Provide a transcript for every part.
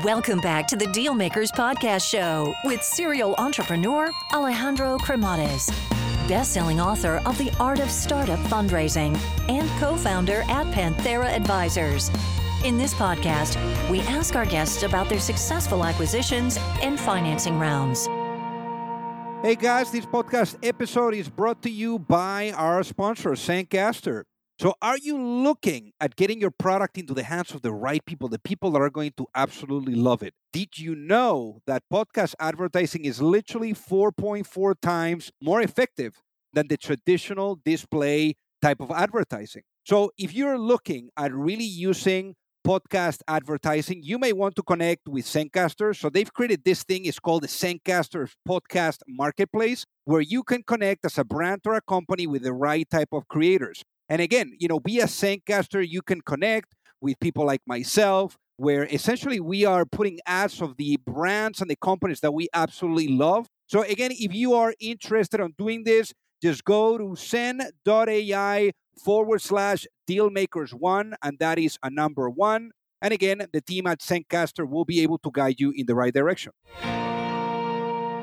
Welcome back to the Dealmakers Podcast Show with serial entrepreneur Alejandro Cremades, best-selling author of The Art of Startup Fundraising and co-founder at Panthera Advisors. In this podcast, we ask our guests about their successful acquisitions and financing rounds. Hey guys, this podcast episode is brought to you by our sponsor, Zencastr. So, are you looking at getting your product into the hands of the right people, the people that are going to absolutely love it? Did you know that podcast advertising is literally 4.4 times more effective than the traditional display type of advertising? So, if you're looking at really using podcast advertising, you may want to connect with Zencastr. So they've created this thing, it's called the Zencastr Podcast Marketplace, where you can connect as a brand or a company with the right type of creators. And again, you know, via Zencastr, you can connect with people like myself, where essentially we are putting ads of the brands and the companies that we absolutely love. So again, if you are interested in doing this, just go to zen.ai forward slash dealmakers one, and that is a number one. And again, the team at Zencastr will be able to guide you in the right direction.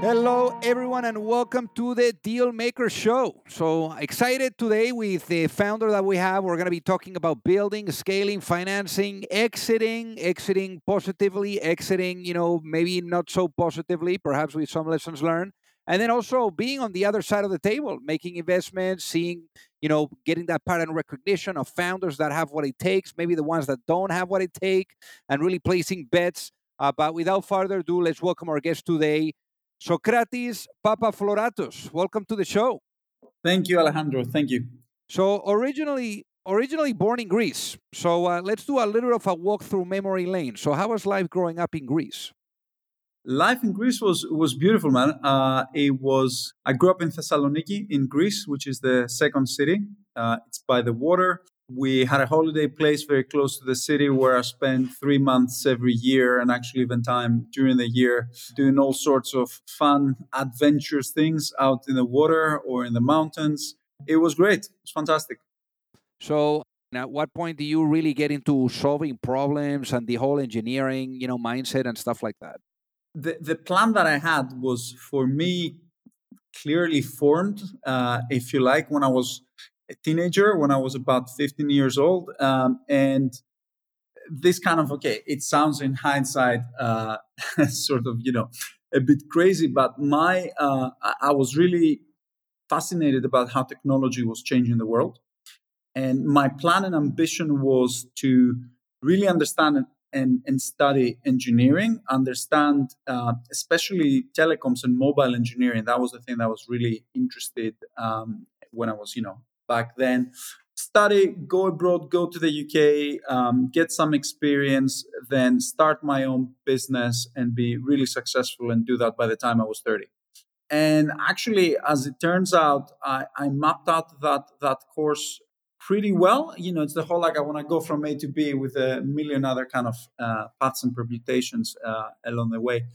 Hello, everyone, and welcome to the Dealmaker Show. So excited today with the founder that we have. We're going to be talking about building, scaling, financing, exiting, exiting positively, exiting, you know, maybe not so positively, perhaps with some lessons learned. And then also being on the other side of the table, making investments, seeing, you know, getting that pattern recognition of founders that have what it takes, maybe the ones that don't have what it takes, and really placing bets. Uh, but without further ado, let's welcome our guest today, Socrates Papafloratos. Welcome to the show. Thank you, Alejandro. Thank you. So originally, originally born in Greece. So uh, let's do a little of a walk through memory lane. So how was life growing up in Greece? Life in Greece was was beautiful, man. Uh, it was. I grew up in Thessaloniki in Greece, which is the second city. Uh, it's by the water we had a holiday place very close to the city where I spent three months every year and actually even time during the year doing all sorts of fun, adventurous things out in the water or in the mountains. It was great. It was fantastic. So, at what point do you really get into solving problems and the whole engineering, you know, mindset and stuff like that? The the plan that I had was for me clearly formed, uh, if you like, when I was a teenager when I was about 15 years old. Um, and this kind of, okay, it sounds in hindsight uh, sort of, you know, a bit crazy, but my, uh, I was really fascinated about how technology was changing the world. And my plan and ambition was to really understand and, and, and study engineering, understand uh, especially telecoms and mobile engineering. That was the thing that was really interested um, when I was, you know, back then. Study, go abroad, go to the UK, um, get some experience, then start my own business and be really successful and do that by the time I was 30. And actually, as it turns out, I, I mapped out that that course pretty well. You know, it's the whole like I want to go from A to B with a million other kind of uh, paths and permutations uh, along the way.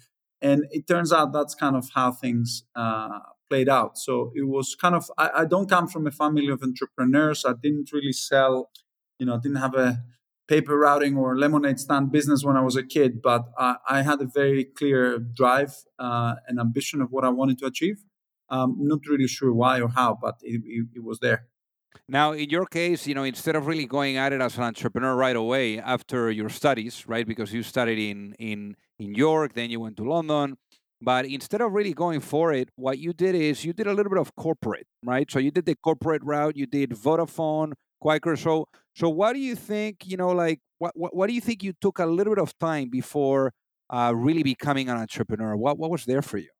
And it turns out that's kind of how things uh, played out. So it was kind of, I, I, don't come from a family of entrepreneurs. I didn't really sell, you know, I didn't have a paper routing or lemonade stand business when I was a kid, but I, I had a very clear drive uh, and ambition of what I wanted to achieve. Um, not really sure why or how, but it, it, it was there. Now, in your case, you know, instead of really going at it as an entrepreneur right away after your studies, right? Because you studied in in in York, then you went to London, but instead of really going for it, what you did is you did a little bit of corporate, right? So you did the corporate route, you did Vodafone, Quaker. So, so what do you think? You know, like what what, what do you think you took a little bit of time before uh, really becoming an entrepreneur? What what was there for you?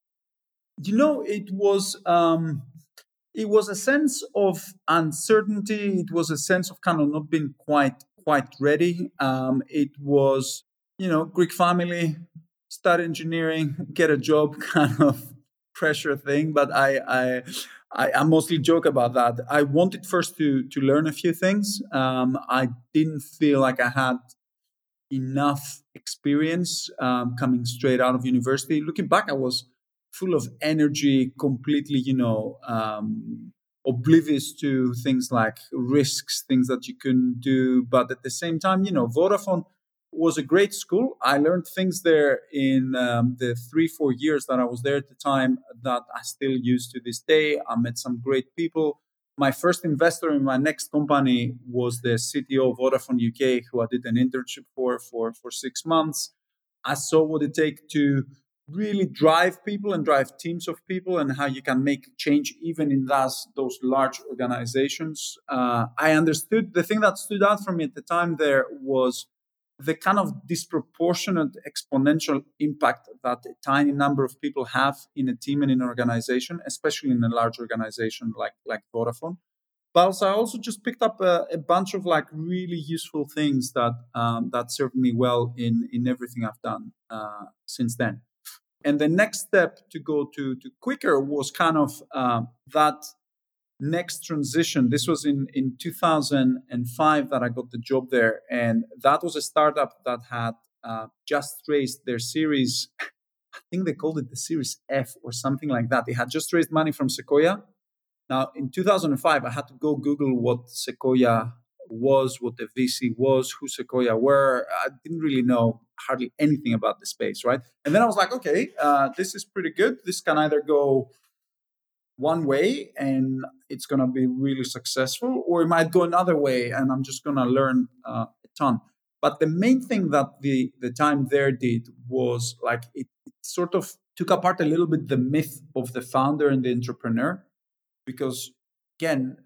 You know, it was um, it was a sense of uncertainty. It was a sense of kind of not being quite quite ready. Um, it was you know Greek family study engineering, get a job kind of pressure thing. But I, I, I, I mostly joke about that. I wanted first to to learn a few things. Um, I didn't feel like I had enough experience um, coming straight out of university. Looking back, I was full of energy, completely, you know, um, oblivious to things like risks, things that you couldn't do. But at the same time, you know, Vodafone was a great school. I learned things there in um, the three, four years that I was there at the time that I still use to this day. I met some great people. My first investor in my next company was the CTO of Vodafone UK, who I did an internship for for, for six months. I saw what it takes to really drive people and drive teams of people and how you can make change even in those, those large organizations. Uh, I understood the thing that stood out for me at the time there was the kind of disproportionate exponential impact that a tiny number of people have in a team and in an organization, especially in a large organization like, like Vodafone. But also, I also just picked up a, a bunch of like really useful things that um, that served me well in in everything I've done uh, since then. And the next step to go to, to quicker was kind of uh, that next transition. This was in, in 2005 that I got the job there. And that was a startup that had uh, just raised their series. I think they called it the Series F or something like that. They had just raised money from Sequoia. Now, in 2005, I had to go Google what Sequoia was, what the VC was, who Sequoia were. I didn't really know hardly anything about the space, right? And then I was like, okay, uh, this is pretty good. This can either go one way and it's going to be really successful, or it might go another way and I'm just going to learn uh, a ton. But the main thing that the the time there did was like it, it sort of took apart a little bit the myth of the founder and the entrepreneur, because again,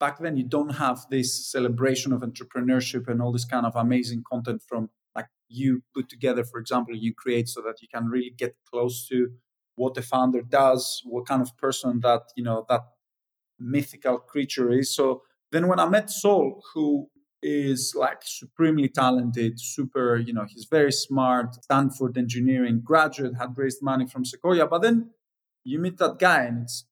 back then you don't have this celebration of entrepreneurship and all this kind of amazing content from like you put together for example you create so that you can really get close to what the founder does what kind of person that you know that mythical creature is so then when i met Sol who is like supremely talented super you know he's very smart stanford engineering graduate had raised money from sequoia but then you meet that guy and it's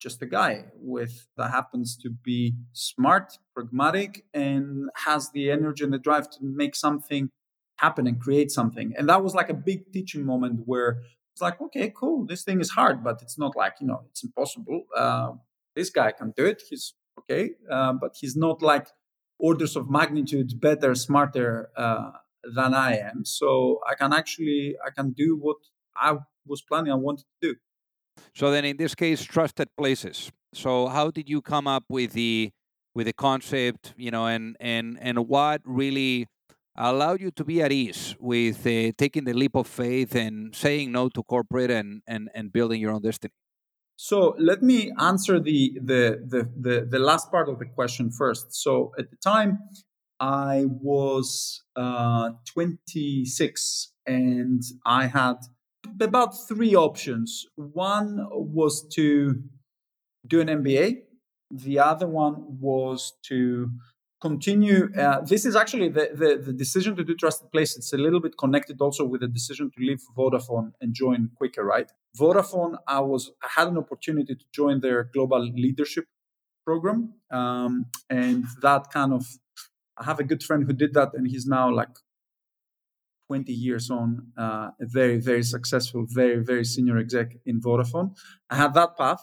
just a guy with that happens to be smart, pragmatic, and has the energy and the drive to make something happen and create something. And that was like a big teaching moment where it's like, okay, cool, this thing is hard, but it's not like you know it's impossible. Uh, this guy can do it. He's okay, uh, but he's not like orders of magnitude better, smarter uh, than I am. So I can actually I can do what I was planning I wanted to do. So then, in this case, trusted places. So how did you come up with the with the concept? You know, and and and what really allowed you to be at ease with uh, taking the leap of faith and saying no to corporate and and and building your own destiny? So let me answer the, the the the the, last part of the question first. So at the time, I was uh, 26 and I had about three options. One was to do an MBA. The other one was to continue. Uh, this is actually the, the, the, decision to do Trusted Place. It's a little bit connected also with the decision to leave Vodafone and join Quikr, right? Vodafone, I was I had an opportunity to join their global leadership program, um, and that kind of I have a good friend who did that, and he's now like 20 years on, uh, a very, very successful, very, very senior exec in Vodafone. I had that path.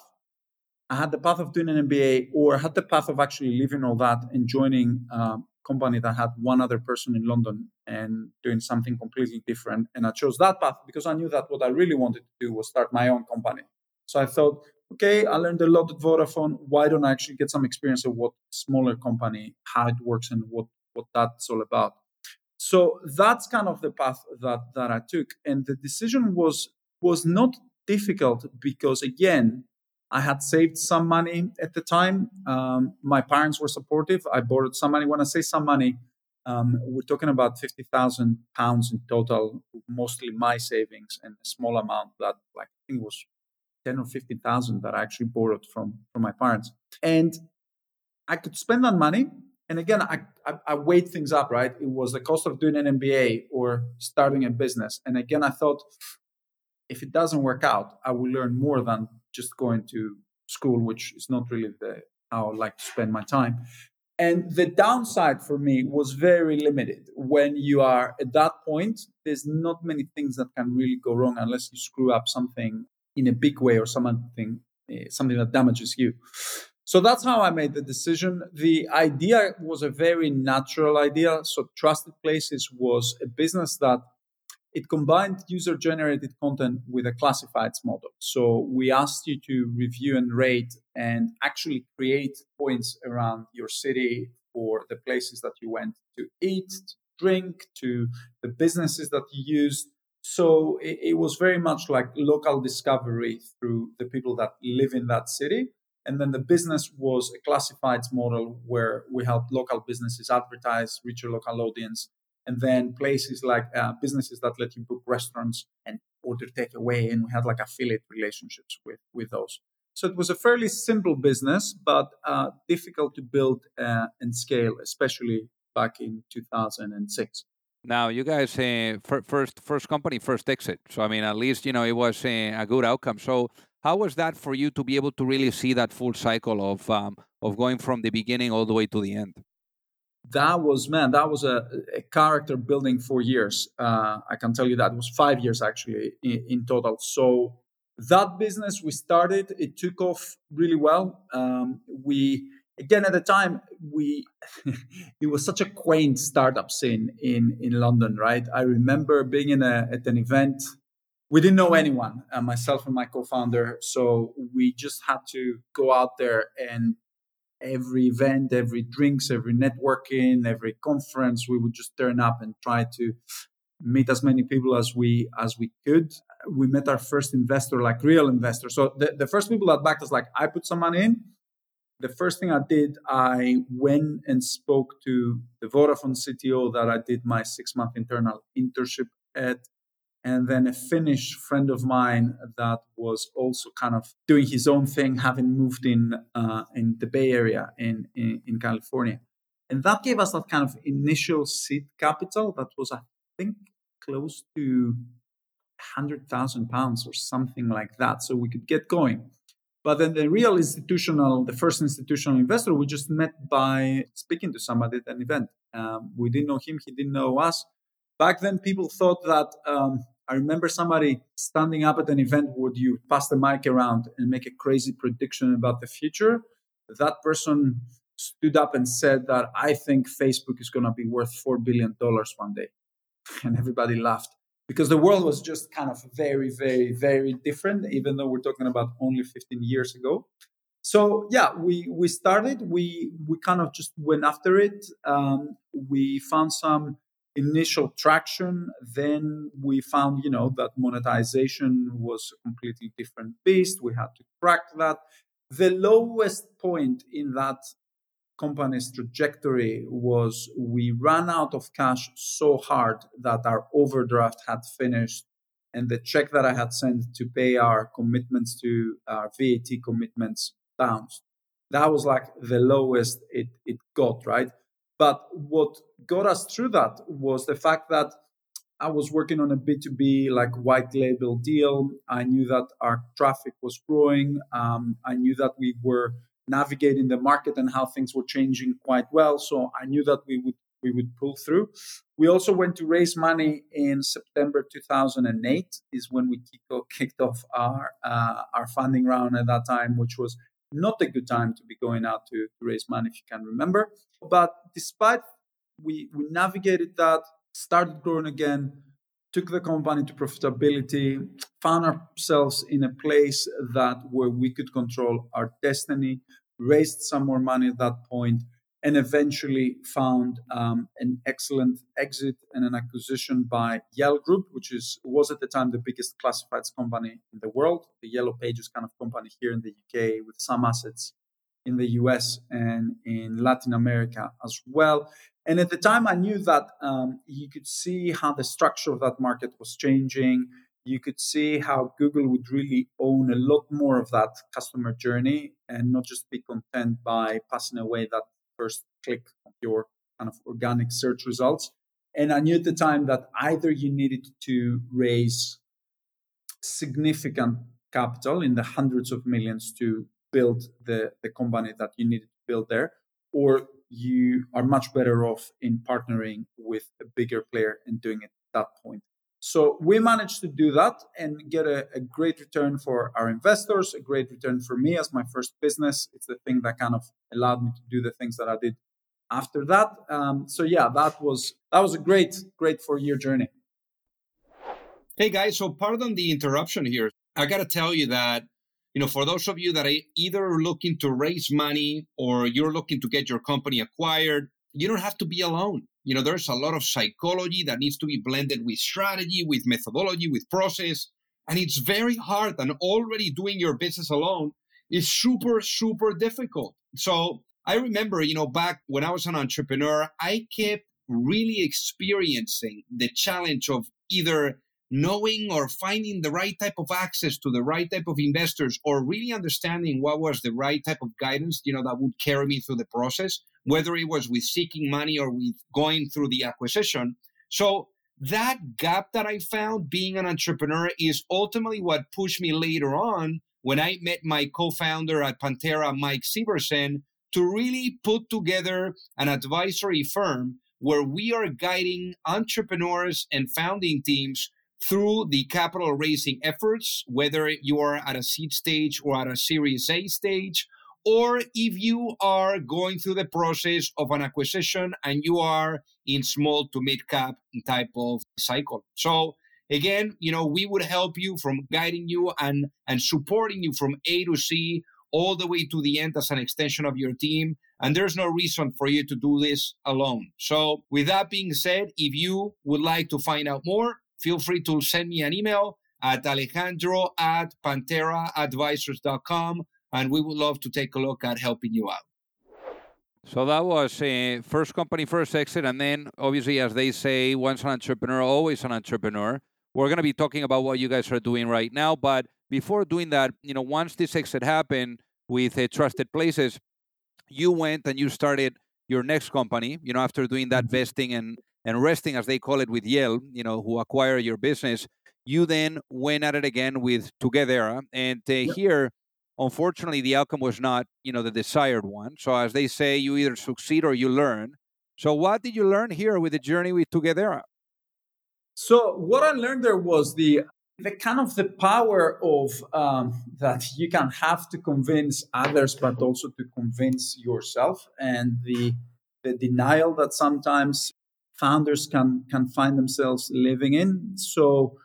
I had the path of doing an MBA, or I had the path of actually leaving all that and joining a company that had one other person in London and doing something completely different. And I chose that path because I knew that what I really wanted to do was start my own company. So I thought, okay, I learned a lot at Vodafone. Why don't I actually get some experience of what smaller company, how it works, and what what that's all about? So that's kind of the path that that I took, and the decision was was not difficult because again, I had saved some money at the time. Um, my parents were supportive. I borrowed some money. When I say some money, um, we're talking about fifty thousand pounds in total, mostly my savings, and a small amount that, like I think, was ten or fifteen thousand that I actually borrowed from from my parents. And I could spend that money and again, I, I, I weighed things up, right? It was the cost of doing an MBA or starting a business. And again, I thought if it doesn't work out, I will learn more than just going to school, which is not really the how I like to spend my time. And the downside for me was very limited. When you are at that point, there's not many things that can really go wrong unless you screw up something in a big way or something, eh, something that damages you. So that's how I made the decision. The idea was a very natural idea. So Trusted Places was a business that it combined user generated content with a classifieds model. So we asked you to review and rate and actually create points around your city for the places that you went to eat, to drink, to the businesses that you used. So it, it was very much like local discovery through the people that live in that city. And then the business was a classifieds model where we helped local businesses advertise, reach a local audience, and then places like uh, businesses that let you book restaurants and order takeaway, and we had like affiliate relationships with with those. So it was a fairly simple business, but uh, difficult to build uh, and scale, especially back in 2006. Now, you guys, uh, first first company, first exit. So I mean, at least you know it was uh, a good outcome. So how was that for you to be able to really see that full cycle of um, of going from the beginning all the way to the end? That was man that was a, a character building for years. Uh, i can tell you that it was five years actually in, in, total. So that business we started it took off really well. Um, we again at the time we it was such a quaint startup scene in in london right? I remember being in a, at an event. We didn't know anyone uh, myself and my co-founder. So we just had to go out there and every event, every drinks, every networking, every conference, we would just turn up and try to meet as many people as we as we could. We met our first investor, like real investor. So the, the first people that backed us, like I put some money in. The first thing I did, I went and spoke to the Vodafone CTO that I did my six month internal internship at and then a Finnish friend of mine that was also kind of doing his own thing, having moved in uh, in the Bay Area in, in, in California, and that gave us that kind of initial seed capital that was, I think, close to hundred thousand pounds or something like that, so we could get going. But then the real institutional, the first institutional investor, we just met by speaking to somebody at an event. Um, we didn't know him; he didn't know us. Back then, people thought that um, I remember somebody standing up at an event where you pass the mic around and make a crazy prediction about the future. That person stood up and said that I think Facebook is going to be worth $4 billion one day. And everybody laughed because the world was just kind of very, very, very different, even though we're talking about only 15 years ago. So yeah, we we started. We we kind of just went after it. Um, we found some initial traction then we found you know that monetization was a completely different beast. We had to crack that. The lowest point in that company's trajectory was we ran out of cash so hard that our overdraft had finished and the check that i had sent to pay our commitments to our vat commitments bounced. That was like the lowest it, it got right but what got us through that was the fact that I was working on a B2B like white label deal. I knew that our traffic was growing. Um, I knew that we were navigating the market and how things were changing quite well. So I knew that we would we would pull through. We also went to raise money in September 2008 is when we kicked off our uh, our funding round at that time, which was not a good time to be going out to, raise money if you can remember. But despite we, we navigated that, started growing again, took the company to profitability, found ourselves in a place that where we could control our destiny, raised some more money at that point, and eventually found um, an excellent exit and an acquisition by Yell Group, which is was at the time the biggest classifieds company in the world, the Yellow Pages kind of company here in the UK with some assets in the US and in Latin America as well. And at the time, I knew that um, you could see how the structure of that market was changing. You could see how Google would really own a lot more of that customer journey and not just be content by passing away that first click your kind of organic search results. And I knew at the time that either you needed to raise significant capital in the hundreds of millions to build the, the company that you needed to build there, or you are much better off in partnering with a bigger player and doing it at that point. So we managed to do that and get a, a, great return for our investors, a great return for me as my first business. It's the thing that kind of allowed me to do the things that I did after that. Um, so yeah, that was that was a great, great four year journey. Hey guys, so pardon the interruption here. I got to tell you that you know, for those of you that are either looking to raise money or you're looking to get your company acquired, you don't have to be alone. You know, there's a lot of psychology that needs to be blended with strategy, with methodology, with process. And it's very hard. And already doing your business alone is super, super difficult. So I remember, you know, back when I was an entrepreneur, I kept really experiencing the challenge of either knowing or finding the right type of access to the right type of investors or really understanding what was the right type of guidance you know that would carry me through the process whether it was with seeking money or with going through the acquisition. So that gap that i found being an entrepreneur is ultimately what pushed me later on when i met my co-founder at Panthera mike Sieversen, to really put together an advisory firm where we are guiding entrepreneurs and founding teams through the capital raising efforts, whether you are at a seed stage or at a Series A stage, or if you are going through the process of an acquisition and you are in small to mid cap type of cycle. So again, you know, we would help you from guiding you and and supporting you from A to C all the way to the end as an extension of your team. And there's no reason for you to do this alone. So, with that being said, if you would like to find out more, feel free to send me an email at alejandro at pantheraadvisors.com and we would love to take a look at helping you out. So that was uh, first company, first exit, and then obviously, as they say, once an entrepreneur, always an entrepreneur. We're going to be talking about what you guys are doing right now, but before doing that, you know, once this exit happened with uh, Trusted Places, you went and you started your next company. You know, after doing that vesting and and resting, as they call it, with Yell, you know, who acquire your business, you then went at it again with Together. And uh, yep. here, unfortunately, the outcome was not, you know, the desired one. So as they say, you either succeed or you learn. So what did you learn here with the journey with Together? So what I learned there was the the kind of the power of um, that you can have to convince others, but also to convince yourself, and the the denial that sometimes founders can can find themselves living in. So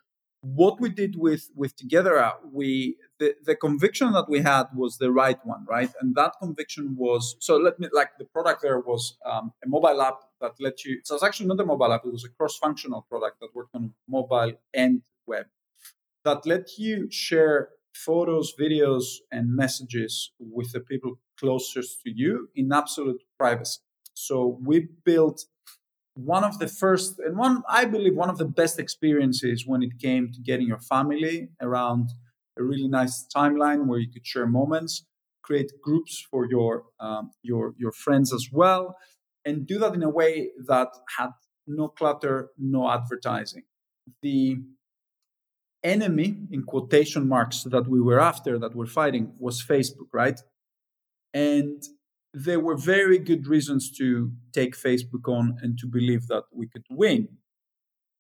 what we did with with Together, we the, the conviction that we had was the right one, right? And that conviction was so let me like the product there was um, a mobile app that let you. So it's actually not a mobile app; it was a cross-functional product that worked on mobile and web that let you share photos, videos, and messages with the people closest to you in absolute privacy. So we built one of the first and one i believe one of the best experiences when it came to getting your family around a really nice timeline where you could share moments create groups for your um, your your friends as well and do that in a way that had no clutter no advertising. The enemy in quotation marks that we were after that we're fighting was facebook right? And there were very good reasons to take Facebook on and to believe that we could win.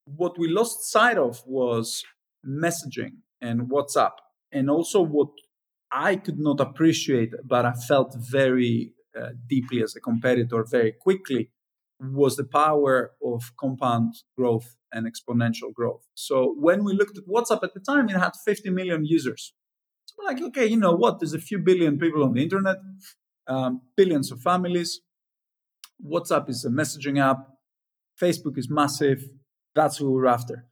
What we lost sight of was messaging and WhatsApp, and also what I could not appreciate, but I felt very uh, deeply as a competitor very quickly was the power of compound growth and exponential growth. So when we looked at WhatsApp at the time, it had 50 million users. So we're like, okay, you know what? There's a few billion people on the internet um, billions of families. WhatsApp is a messaging app. Facebook is massive. That's who we're after.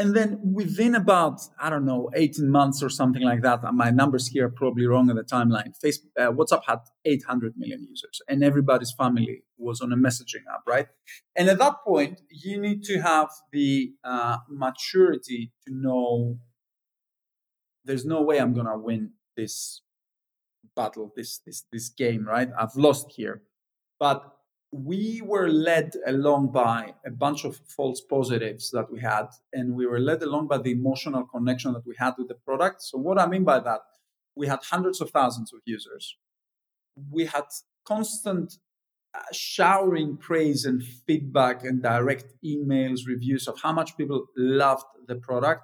And then within about, I don't know, 18 months or something like that, my numbers here are probably wrong on the timeline. Facebook, uh, WhatsApp had 800 million users and everybody's family was on a messaging app, right? And at that point, you need to have the uh, maturity to know there's no way I'm to win this battle, this this this game, right? I've lost here. But we were led along by a bunch of false positives that we had, and we were led along by the emotional connection that we had with the product. So what I mean by that, we had hundreds of thousands of users. We had constant uh, showering praise and feedback and direct emails, reviews of how much people loved the product.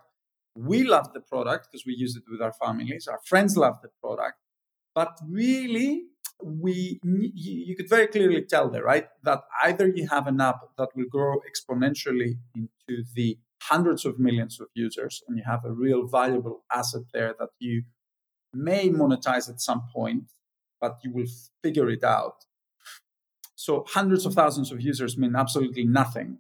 We loved the product because we used it with our families. Our friends loved the product. But really, we you could very clearly tell there, right, that either you have an app that will grow exponentially into the hundreds of millions of users, and you have a real valuable asset there that you may monetize at some point, but you will figure it out. So hundreds of thousands of users mean absolutely nothing.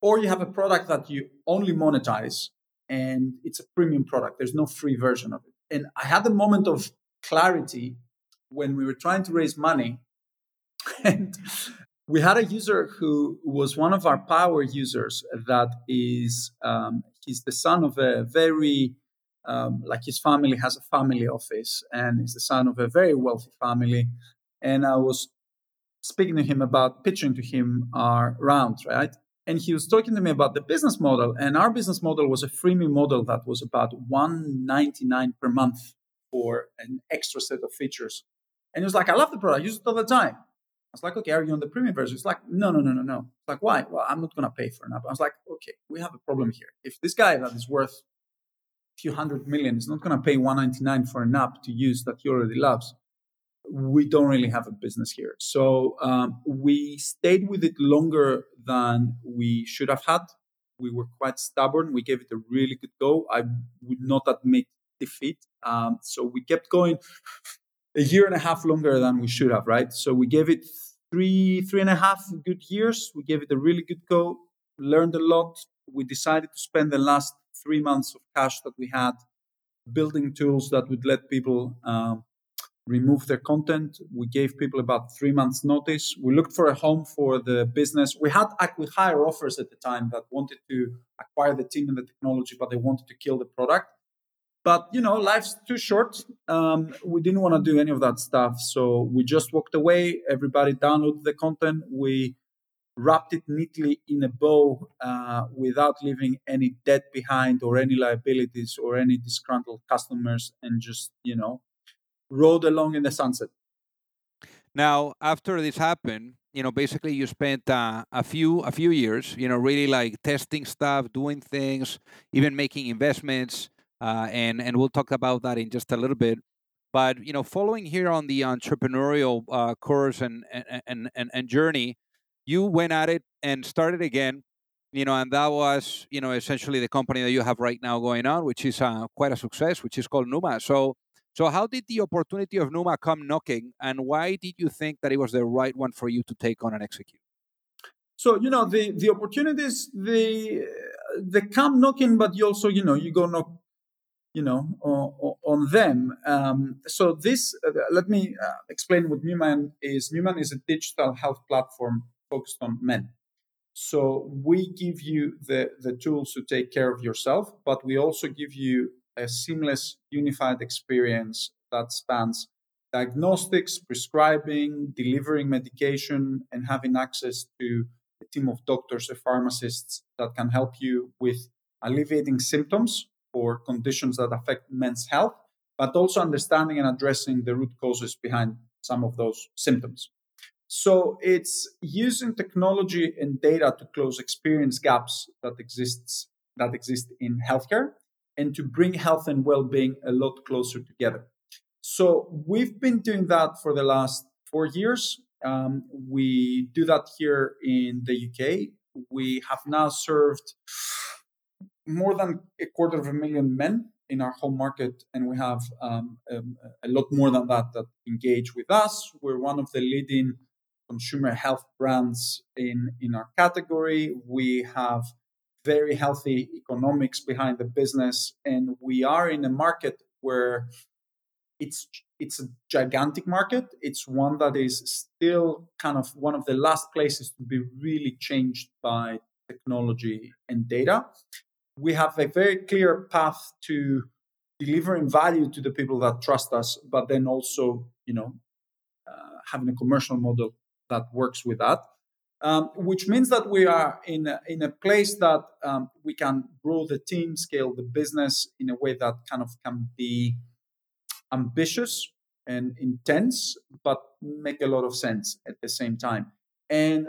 Or you have a product that you only monetize and it's a premium product. There's no free version of it. And I had a moment of clarity when we were trying to raise money. And we had a user who was one of our power users that is, um, he's the son of a very, um, like his family has a family office and he's the son of a very wealthy family. And I was speaking to him about pitching to him our round right? And he was talking to me about the business model. And our business model was a freemium model that was about 199 per month for an extra set of features. And he was like, I love the product, I use it all the time. I was like, okay, are you on the premium version? He's like, no, no, no, no, no. It's like, why? Well, I'm not going to pay for an app. I was like, okay, we have a problem here. If this guy that is worth a few hundred million is not going to pay 199 for an app to use that he already loves, we don't really have a business here. So um, we stayed with it longer than we should have had. We were quite stubborn. We gave it a really good go. I would not admit defeat. Um, so we kept going a year and a half longer than we should have, right? So we gave it three, three and a half good years. We gave it a really good go, learned a lot. We decided to spend the last three months of cash that we had building tools that would let people um, remove their content. We gave people about three months' notice. We looked for a home for the business. We had hire offers at the time that wanted to acquire the team and the technology, but they wanted to kill the product. But you know, life's too short. Um, we didn't want to do any of that stuff, so we just walked away. Everybody downloaded the content. We wrapped it neatly in a bow uh, without leaving any debt behind or any liabilities or any disgruntled customers, and just you know rode along in the sunset. Now, after this happened, you know, basically you spent uh, a few a few years, you know, really like testing stuff, doing things, even making investments, uh, and and we'll talk about that in just a little bit. But you know, following here on the entrepreneurial uh, course and, and and and journey, you went at it and started again. You know, and that was you know essentially the company that you have right now going on, which is uh, quite a success, which is called Numan. So so, how did the opportunity of Numan come knocking, and why did you think that it was the right one for you to take on and execute? So, you know, the the opportunities they they come knocking, but you also, you know, you go knock, you know, on, on them. Um, so, this uh, let me uh, explain what Numan is. Numan is a digital health platform focused on men. So we give you the, the tools to take care of yourself, but we also give you a seamless, unified experience that spans diagnostics, prescribing, delivering medication, and having access to a team of doctors and pharmacists that can help you with alleviating symptoms for conditions that affect men's health, but also understanding and addressing the root causes behind some of those symptoms. So it's using technology and data to close experience gaps that exists that exist in healthcare and to bring health and well-being a lot closer together. So we've been doing that for the last four years. Um, we do that here in the UK. We have now served more than a quarter of a million men in our home market, and we have um, a, a, lot more than that that engage with us. We're one of the leading consumer health brands in in our category. We have very healthy economics behind the business, and we are in a market where it's it's a gigantic market. It's one that is still kind of one of the last places to be really changed by technology and data. We have a very clear path to delivering value to the people that trust us, but then also, you know, uh, having a commercial model that works with that um, which means that we are in a, in a place that um, we can grow the team, scale the business in a way that kind of can be ambitious and intense, but make a lot of sense at the same time. And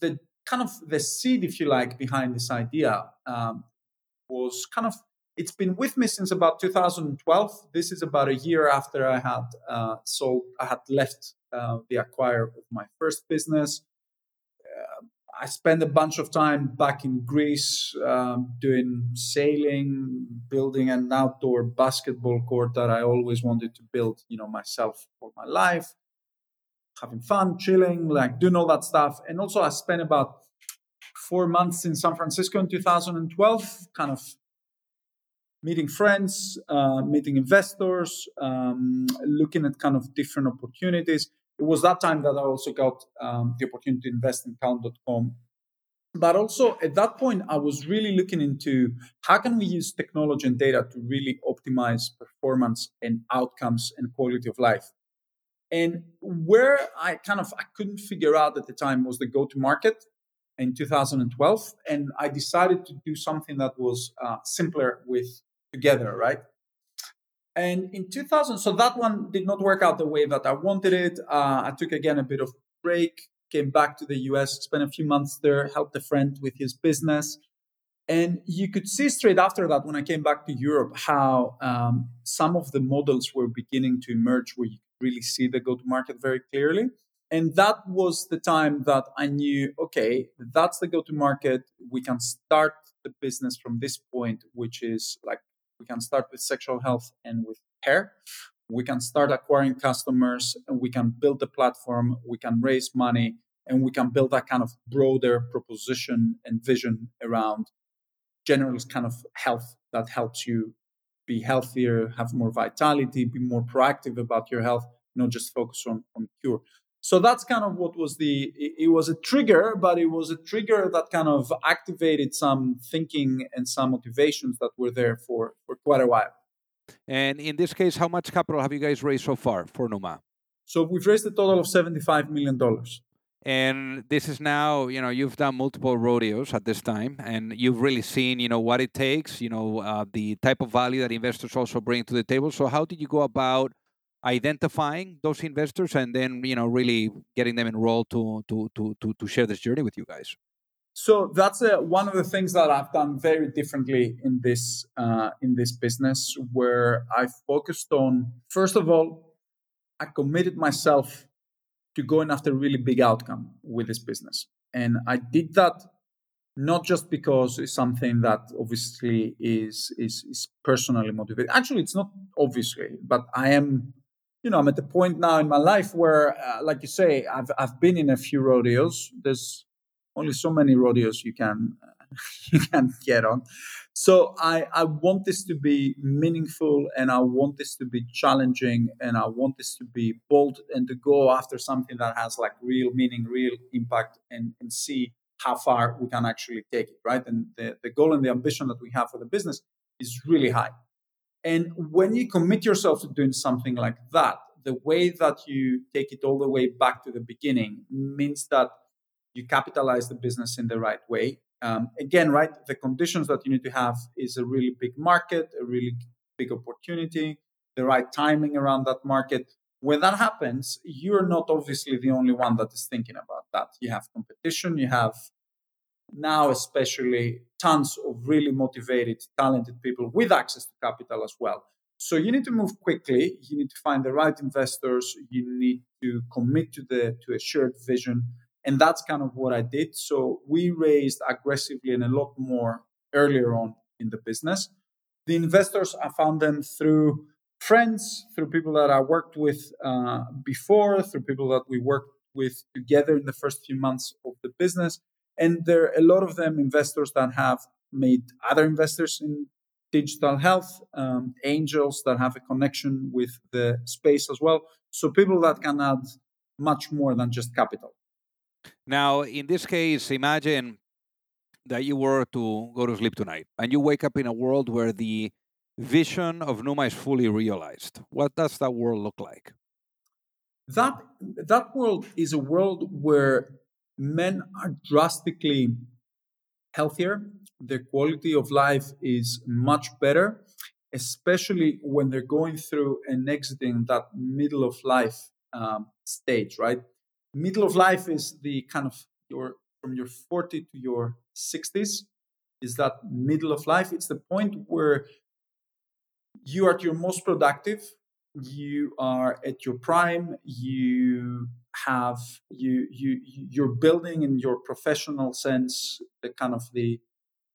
the kind of the seed, if you like, behind this idea um, was kind of it's been with me since about 2012. This is about a year after I had uh, I had left uh, the acquire of my first business. Uh, I spent a bunch of time back in Greece um, doing sailing, building an outdoor basketball court that I always wanted to build, you know, myself for my life, having fun, chilling, like doing all that stuff. And also, I spent about four months in San Francisco in 2012, kind of meeting friends, uh, meeting investors, um, looking at kind of different opportunities. It was that time that I also got um, the opportunity to invest in Count.com. But also at that point, I was really looking into how can we use technology and data to really optimize performance and outcomes and quality of life. And where I kind of I couldn't figure out at the time was the go-to-market in 2012, and I decided to do something that was uh, simpler with together, right? And in 2000, so that one did not work out the way that I wanted it. Uh, I took again a bit of break, came back to the US, spent a few months there, helped a friend with his business. And you could see straight after that, when I came back to Europe, how um, some of the models were beginning to emerge where you could really see the go to market very clearly. And that was the time that I knew okay, that's the go to market. We can start the business from this point, which is like we can start with sexual health and with hair. We can start acquiring customers and we can build the platform, we can raise money, and we can build that kind of broader proposition and vision around general kind of health that helps you be healthier, have more vitality, be more proactive about your health, not just focus on, on cure so that's kind of what was the it, was a trigger but it was a trigger that kind of activated some thinking and some motivations that were there for for quite a while. And in this case how much capital have you guys raised so far for numan? So we've raised a total of 75 million dollars. And this is now you know you've done multiple rodeos at this time and you've really seen you know what it takes you know uh, the type of value that investors also bring to the table. So how did you go about identifying those investors and then you know really getting them enrolled to to to to, to share this journey with you guys so that's a, one of the things that I've done very differently in this uh, in this business, where I focused on first of all, I committed myself to going after a really big outcome with this business, and I did that not just because it's something that obviously is is, is personally motivated. Actually, it's not obviously, but I am you know, I'm at the point now in my life where, uh, like you say, I've I've been in a few rodeos. There's only so many rodeos you can you can get on. So I I want this to be meaningful, and I want this to be challenging, and I want this to be bold, and to go after something that has like real meaning, real impact, and and see how far we can actually take it, right? And the, the goal and the ambition that we have for the business is really high. And when you commit yourself to doing something like that, the way that you take it all the way back to the beginning means that you capitalize the business in the right way. Um, again, right, the conditions that you need to have is a really big market, a really big opportunity, the right timing around that market. When that happens, you're not obviously the only one that is thinking about that. You have competition, you have now especially tons of really motivated talented people with access to capital as well. So you need to move quickly. You need to find the right investors. You need to commit to the to a shared vision. And that's kind of what i did. So we raised aggressively and a lot more earlier on in the business. The investors i found them through friends through people that i worked with uh, before through people that we worked with together in the first few months of the business and there are a lot of them investors that have made other investors in digital health, um, angels that have a connection with the space as well. So people that can add much more than just capital. Now, in this case, imagine that you were to go to sleep tonight and you wake up in a world where the vision of Numan is fully realized. What does that world look like? That that world is a world where men are drastically healthier. Their quality of life is much better. especially when they're going through and exiting that middle of life um, stage, right? Middle of life is the kind of your from your 40 to your 60s is that middle of life. It's the point where you are at your most productive, you are at your prime, you have you you you're building in your professional sense the kind of the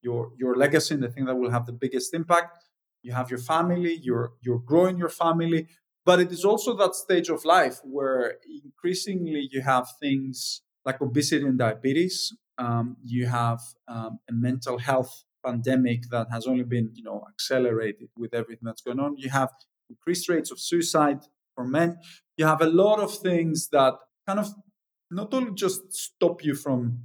your your legacy and the thing that will have the biggest impact. You have your family you're you're growing your family but it is also that stage of life where increasingly you have things like obesity and diabetes. Um, you have um, a mental health pandemic that has only been you know accelerated with everything that's going on. You have increased rates of suicide for men. You have a lot of things that kind of not only just stop you from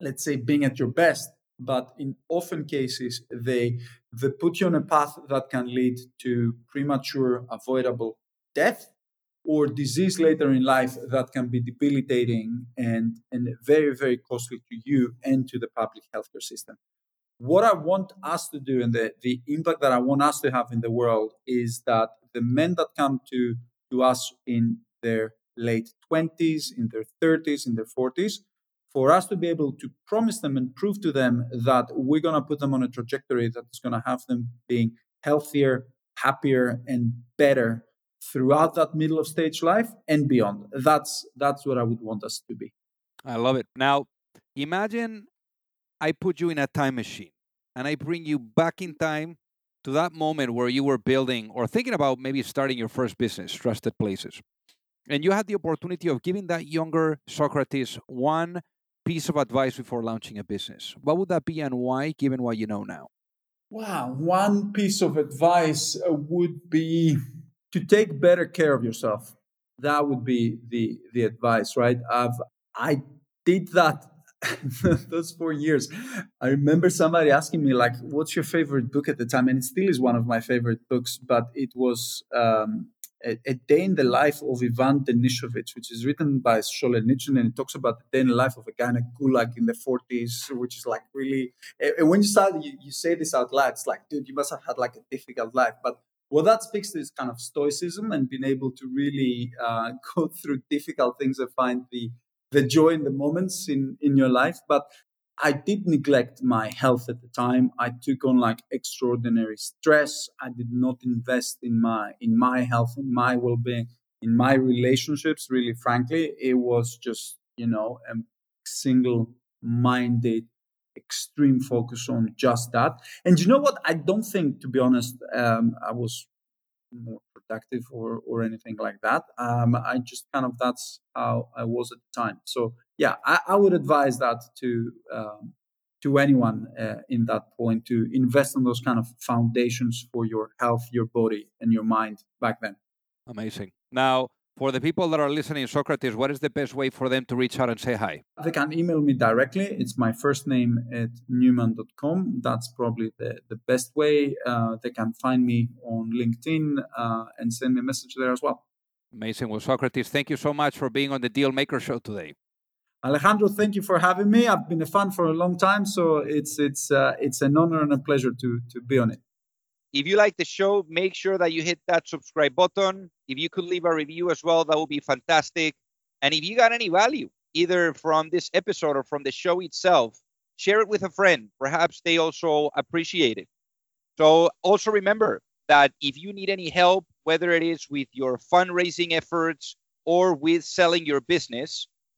let's say being at your best but in often cases they they put you on a path that can lead to premature avoidable death or disease later in life that can be debilitating and, and very very costly to you and to the public healthcare system. What i want us to do and the, the impact that i want us to have in the world is that the men that come to to us in their late 20s, in their 30s, in their 40s, for us to be able to promise them and prove to them that we're going to put them on a trajectory that's going to have them being healthier, happier, and better throughout that middle of stage life and beyond. That's that's what I would want us to be. I love it. Now, imagine I put you in a time machine and I bring you back in time to that moment where you were building or thinking about maybe starting your first business, Trusted Places and you had the opportunity of giving that younger Socrates one piece of advice before launching a business, what would that be and why, given what you know now? Wow, one piece of advice uh, would be to take better care of yourself. That would be the the advice, right? I've I did that those four years. I remember somebody asking me like, "What's your favorite book at the time?" And it still is one of my favorite books, but it was um, a, day in the life of Ivan Denisovich, which is written by Solzhenitsyn, and it talks about the day in the life of a guy in a gulag in the 40s, which is like really. And when you start, you, you say this out loud, it's like, dude, you must have had like a difficult life. But what that speaks to is kind of stoicism and being able to really uh, go through difficult things and find the the joy in the moments in in your life. But I did neglect my health at the time. I took on like extraordinary stress. I did not invest in my in my health, in my well-being, in my relationships. Really, frankly, it was just you know a single-minded, extreme focus on just that. And you know what? I don't think, to be honest, um, I was more productive or or anything like that. Um, I just kind of that's how I was at the time. So yeah, I, I would advise that to um, to anyone uh, in that point to invest in those kind of foundations for your health, your body, and your mind back then. Amazing. Now, for the people that are listening, Socrates, what is the best way for them to reach out and say hi? They can email me directly. It's my first name at numan.com. That's probably the, the best way. Uh, they can find me on LinkedIn uh, and send me a message there as well. Amazing. Well, Socrates, thank you so much for being on the Deal Maker Show today. Alejandro, thank you for having me. I've been a fan for a long time, so it's it's uh, it's an honor and a pleasure to to be on it. If you like the show, make sure that you hit that subscribe button. If you could leave a review as well, that would be fantastic. And if you got any value, either from this episode or from the show itself, share it with a friend. Perhaps they also appreciate it. So also remember that if you need any help, whether it is with your fundraising efforts or with selling your business,